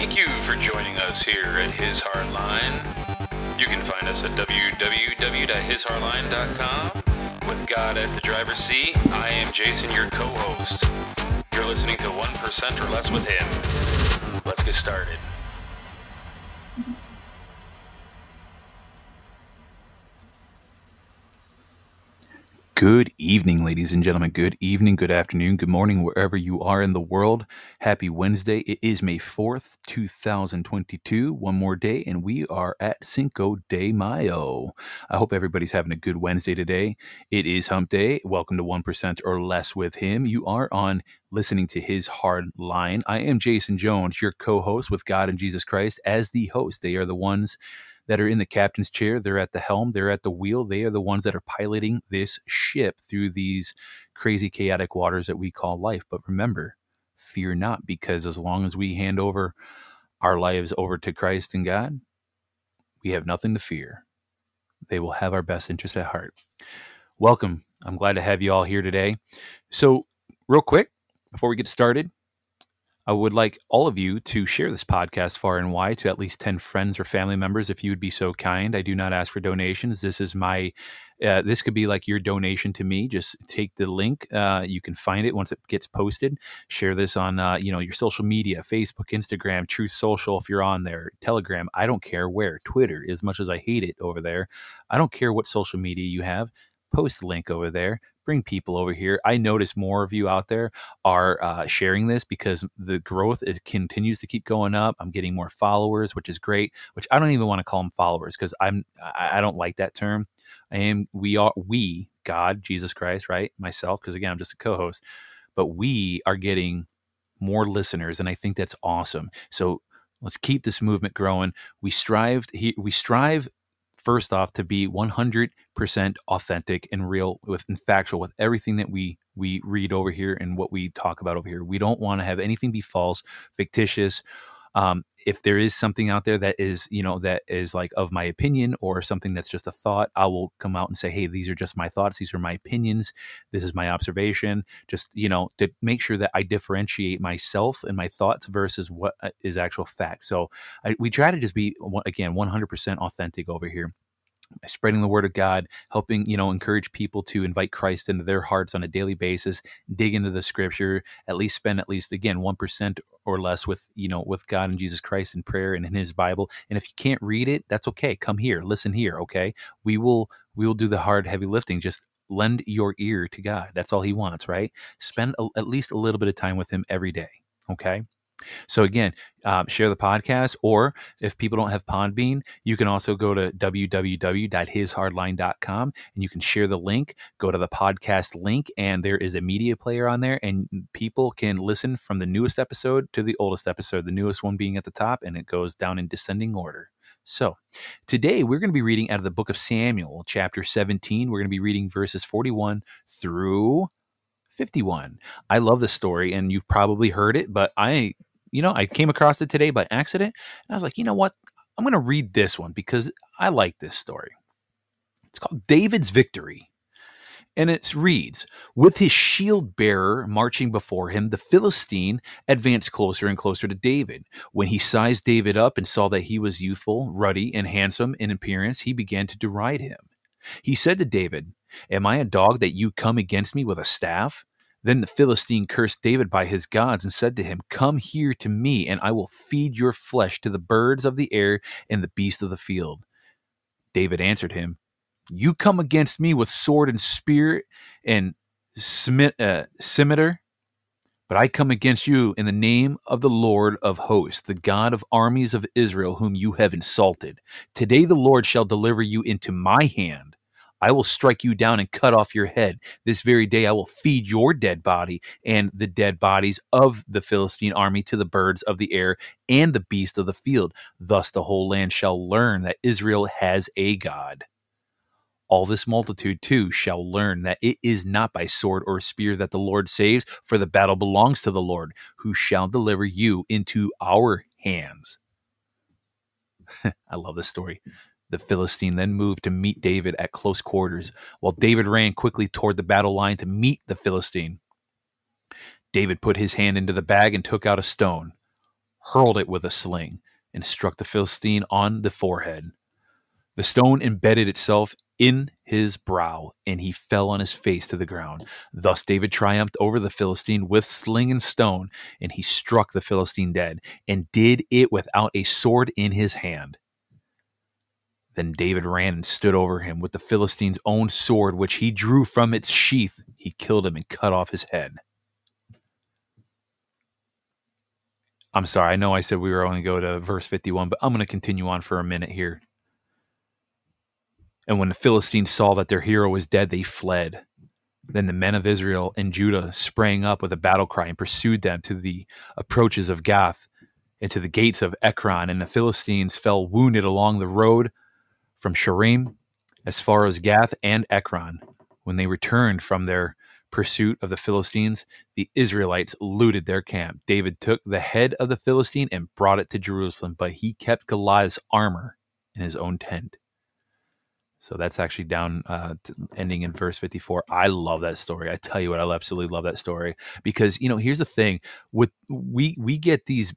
Thank you for joining us here at His Hardline. You can find us at www.hishardline.com. With God at the driver's seat, I am Jason, your co host. You're listening to 1% or Less with Him. Let's get started. Good evening, ladies and gentlemen. Good evening, good afternoon, good morning, wherever you are in the world. Happy Wednesday. It is May 4th, 2022. One more day, and we are at Cinco de Mayo. I hope everybody's having a good Wednesday today. It is Hump Day. Welcome to 1% or Less with Him. You are on listening to His Hard Line. I am Jason Jones, your co host with God and Jesus Christ as the host. They are the ones that are in the captain's chair. They're at the helm, they're at the wheel. They are the ones that are piloting this ship through these crazy, chaotic waters that we call life. But remember, fear not, because as long as we hand over our lives over to Christ and God, we have nothing to fear. They will have our best interest at heart. Welcome. I'm glad to have you all here today. So, real quick, before we get started, I would like all of you to share this podcast far and wide to at least 10 friends or family members if you would be so kind. I do not ask for donations. This is my, uh, this could be like your donation to me. Just take the link. Uh, you can find it once it gets posted. Share this on, uh, you know, your social media, Facebook, Instagram, Truth Social, if you're on there, Telegram. I don't care where, Twitter, as much as I hate it over there. I don't care what social media you have. Post the link over there bring people over here. I notice more of you out there are uh, sharing this because the growth it continues to keep going up. I'm getting more followers, which is great. Which I don't even want to call them followers because I'm I, don't like that term. I am we are we God Jesus Christ right myself because again I'm just a co-host, but we are getting more listeners and I think that's awesome. So let's keep this movement growing. We strive we strive first off to be 100% authentic and real with and factual with everything that we we read over here and what we talk about over here. We don't want to have anything be false, fictitious, um, if there is something out there that is you know that is like of my opinion or something that's just a thought i will come out and say hey these are just my thoughts. These are my opinions. This is my observation. Just you know to make sure that i differentiate myself and my thoughts versus what uh, actual fact. So I, we try to just be again 100% authentic over here spreading the word of God, helping, you know, encourage people to invite Christ into their hearts on a daily basis, dig into the scripture, at least spend at least again 1% or less with, you know, with God and Jesus Christ in prayer and in his Bible. And if you can't read it, that's okay. Come here, listen here, okay? We will we will do the hard heavy lifting. Just lend your ear to God. That's all he wants, right? Spend a, at least a little bit of time with him every day, okay? So again, um, share the podcast, or if people don't have Podbean, you can also go to www.hishardline.com and you can share the link. Go to the podcast link, and there is a media player on there, and people can listen from the newest episode to the oldest episode. The newest one being at the top, and it goes down in descending order. So today we're going to be reading out of the book of Samuel, chapter 17. We're going to be reading verses 41 through 51. I love this story, and you've probably heard it, but I you know, I came across it today by accident. And I was like, you know what? I'm going to read this one because I like this story. It's called David's Victory. And it reads With his shield bearer marching before him, the Philistine advanced closer and closer to David. When he sized David up and saw that he was youthful, ruddy, and handsome in appearance, he began to deride him. He said to David, Am I a dog that you come against me with a staff? Then the Philistine cursed David by his gods and said to him, Come here to me, and I will feed your flesh to the birds of the air and the beasts of the field. David answered him, You come against me with sword and spear and uh, scimitar, but I come against you in the name of the Lord of hosts, the God of armies of Israel, whom you have insulted. Today the Lord shall deliver you into my hand I will strike you down and cut off your head. This very day I will feed your dead body and the dead bodies of the Philistine army to the birds of the air and the beasts of the field. Thus the whole land shall learn that Israel has a God. All this multitude too shall learn that it is not by sword or spear that the Lord saves, for the battle belongs to the Lord, who shall deliver you into our hands. I love this story. The Philistine then moved to meet David at close quarters, while David ran quickly toward the battle line to meet the Philistine. David put his hand into the bag and took out a stone. hurled it with a sling, and struck the Philistine on the forehead. The stone embedded itself in his brow, and he fell on his face to the ground. Thus David triumphed over the Philistine with sling and stone, and he struck the Philistine dead, and did it without a sword in his hand. Then David ran and stood over him with the Philistine's own sword, which he drew from its sheath. He killed him and cut off his head. I'm sorry, I know I said we were only go to verse 51, but I'm going to continue on for a minute here. And when the Philistines saw that their hero was dead, they fled. Then the men of Israel and Judah sprang up with a battle cry and pursued them to the approaches of Gath and to the gates of Ekron. And the Philistines fell wounded along the road from Shaaraim as far as Gath and Ekron. When they returned from their pursuit of the Philistines, the Israelites looted their camp. David took the head of the Philistine and brought it to Jerusalem, but he kept Goliath's armor in his own tent. So that's actually down, uh, ending in verse 54. I love that story. I tell you what, I absolutely love that story because, you know, here's the thing with we, we get these,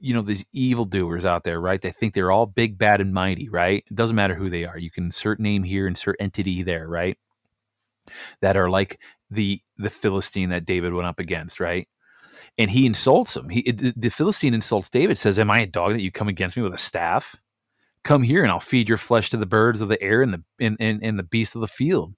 you know, these evildoers out there, right? They think they're all big, bad, and mighty, right? It doesn't matter who they are. You can insert name here, insert entity there, right? That are like the, the Philistine that David went up against, right? And he insults him. He, the Philistine insults David, says, Am I a dog that you come against me with a staff? Come here and I'll feed your flesh to the birds of the air and the and, and, and the beasts of the field.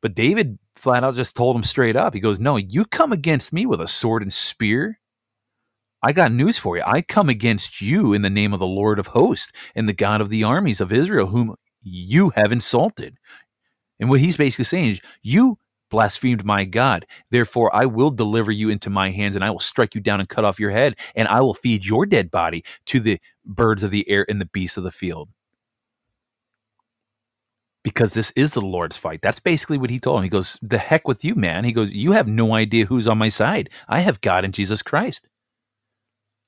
But David flat out just told him straight up. He goes, No, you come against me with a sword and spear. I got news for you. I come against you in the name of the Lord of hosts and the God of the armies of Israel, whom you have insulted. And what he's basically saying is, You blasphemed my God. Therefore, I will deliver you into my hands, and I will strike you down and cut off your head, and I will feed your dead body to the birds of the air and the beasts of the field. Because this is the Lord's fight. That's basically what he told him. He goes, The heck with you, man. He goes, You have no idea who's on my side. I have God and Jesus Christ.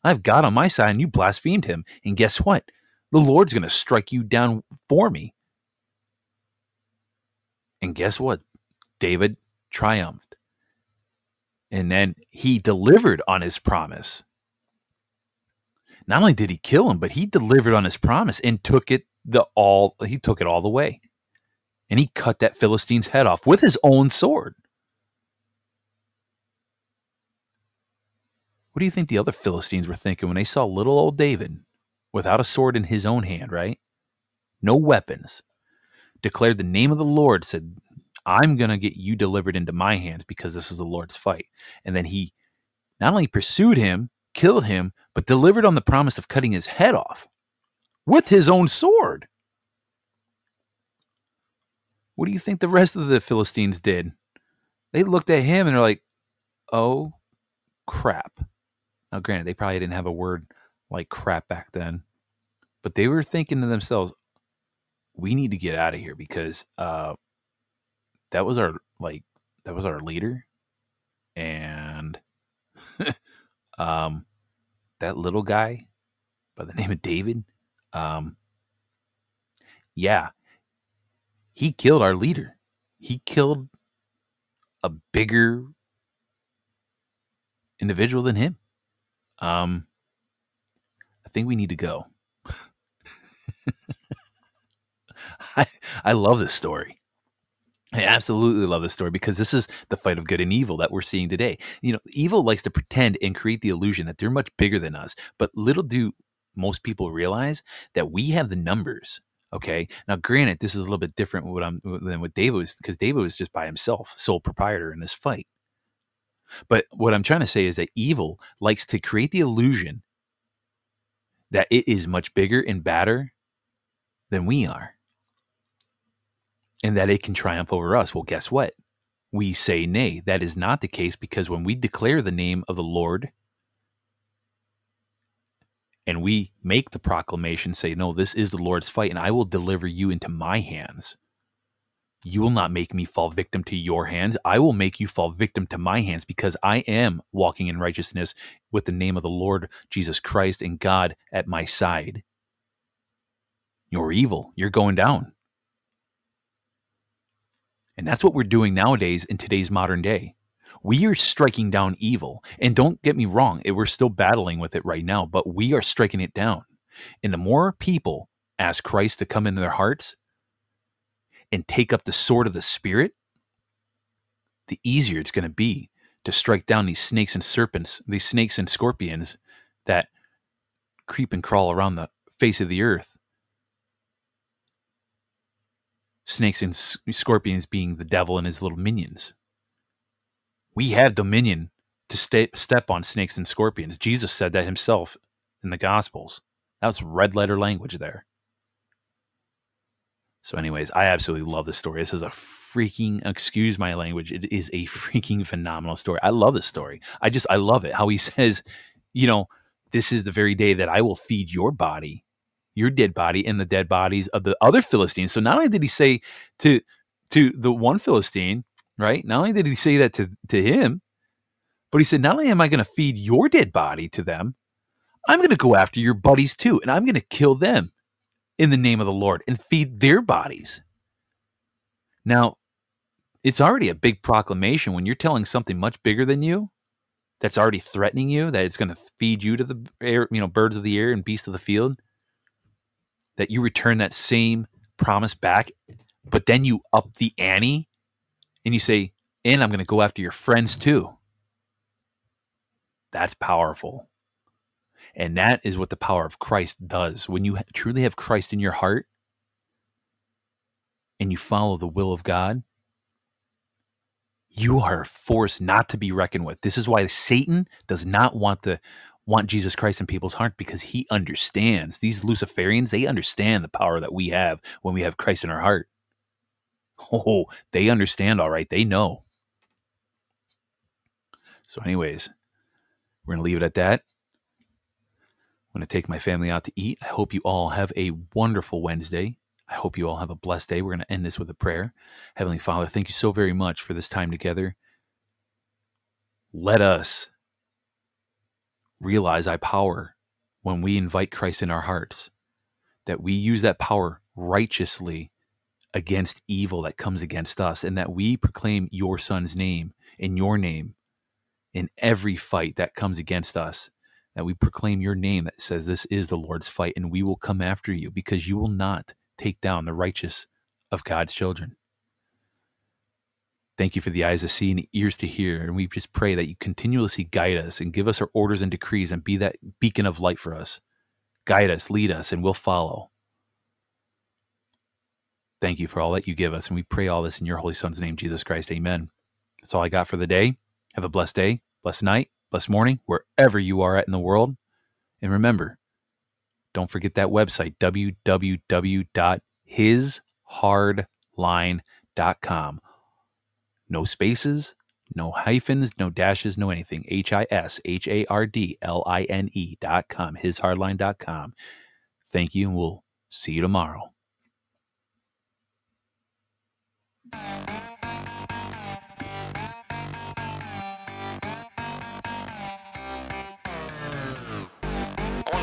I have God on my side, and you blasphemed him. And guess what? The Lord's going to strike you down for me. And guess what? David triumphed. And then he delivered on his promise. Not only did he kill him, but he delivered on his promise and took it the all he took it all the way. And he cut that Philistine's head off with his own sword. What do you think the other Philistines were thinking when they saw little old David without a sword in his own hand, right? No weapons. Declared the name of the Lord, said, I'm going to get you delivered into my hands because this is the Lord's fight. And then he not only pursued him, killed him, but delivered on the promise of cutting his head off with his own sword. What do you think the rest of the Philistines did? They looked at him and they're like, oh, crap. Now, granted, they probably didn't have a word like crap back then, but they were thinking to themselves, we need to get out of here because uh, that was our like that was our leader and um that little guy by the name of David um yeah he killed our leader. He killed a bigger individual than him um i think we need to go I, I love this story I absolutely love this story because this is the fight of good and evil that we're seeing today. You know, evil likes to pretend and create the illusion that they're much bigger than us, but little do most people realize that we have the numbers. Okay. Now, granted, this is a little bit different what I'm, than what David was because David was just by himself, sole proprietor in this fight. But what I'm trying to say is that evil likes to create the illusion that it is much bigger and badder than we are and that it can triumph over us. Well, guess what? We say nay. That is not the case because when we declare the name of the Lord and we make the proclamation, say, No, this is the Lord's fight, and I will deliver you into my hands. You will not make me fall victim to your hands. I will make you fall victim to my hands because I am walking in righteousness with the name of the Lord Jesus Christ and God at my side. You're evil. You're going down. And that's what we're doing nowadays in today's modern day. We are striking down evil. And don't get me wrong, we're still battling with it right now, but we are striking it down. And the more people ask Christ to come into their hearts and take up the sword of the Spirit, the easier it's going to be to strike down these snakes and serpents, these snakes and scorpions that creep and crawl around the face of the earth. Snakes and scorpions being the devil and his little minions. We have dominion to step step on snakes and scorpions. Jesus said that himself in the Gospels. That's red letter language there. So, anyways, I absolutely love this story. This is a freaking, excuse my language, it is a freaking phenomenal story. I love this story. I just, I love it. How he says, you know, this is the very day that I will feed your body, your dead body, and the dead bodies of the other Philistines. So, not only did he say to, to the one Philistine, right? Not only did he say that to, to him, but he said, not only am I going to feed your dead body to them, I'm going to go after your buddies too, and I'm going to kill them in the name of the Lord and feed their bodies. Now, it's already a big proclamation when you're telling something much bigger than you that's already threatening you that it's going to feed you to the air, you know, birds of the air and beasts of the field that you return that same promise back, but then you up the ante and you say, and I'm going to go after your friends too. That's powerful. And that is what the power of Christ does. When you truly have Christ in your heart and you follow the will of God, you are a force not to be reckoned with. This is why Satan does not want the want Jesus Christ in people's heart because he understands. These Luciferians, they understand the power that we have when we have Christ in our heart. Oh, they understand all right. They know. So, anyways, we're going to leave it at that. I'm going to take my family out to eat. I hope you all have a wonderful Wednesday. I hope you all have a blessed day. We're going to end this with a prayer. Heavenly Father, thank you so very much for this time together. Let us realize our power when we invite Christ in our hearts, that we use that power righteously against evil that comes against us, and that we proclaim your Son's name in your name in every fight that comes against us that we proclaim your name that says this is the Lord's fight and we will come after you because you will not take down the righteous of God's children. Thank you for the eyes to see and ears to hear. And we just pray that you continuously guide us and give us our orders and decrees and be that beacon of light for us. Guide us, lead us, and we'll follow. Thank you for all that you give us. And we pray all this in your Holy Son's name, Jesus Christ. Amen. That's all I got for the day. Have a blessed day, blessed night blessed morning, wherever you are at in the world. And remember, don't forget that website, www.hishardline.com. No spaces, no hyphens, no dashes, no anything. H I S H A R D L I N E.com, hishardline.com. Thank you, and we'll see you tomorrow.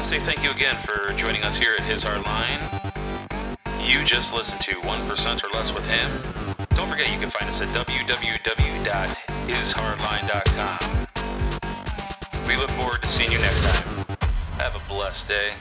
Say thank you again for joining us here at His Hard Line. You just listened to 1% or Less with him. Don't forget you can find us at www.hishardline.com. We look forward to seeing you next time. Have a blessed day.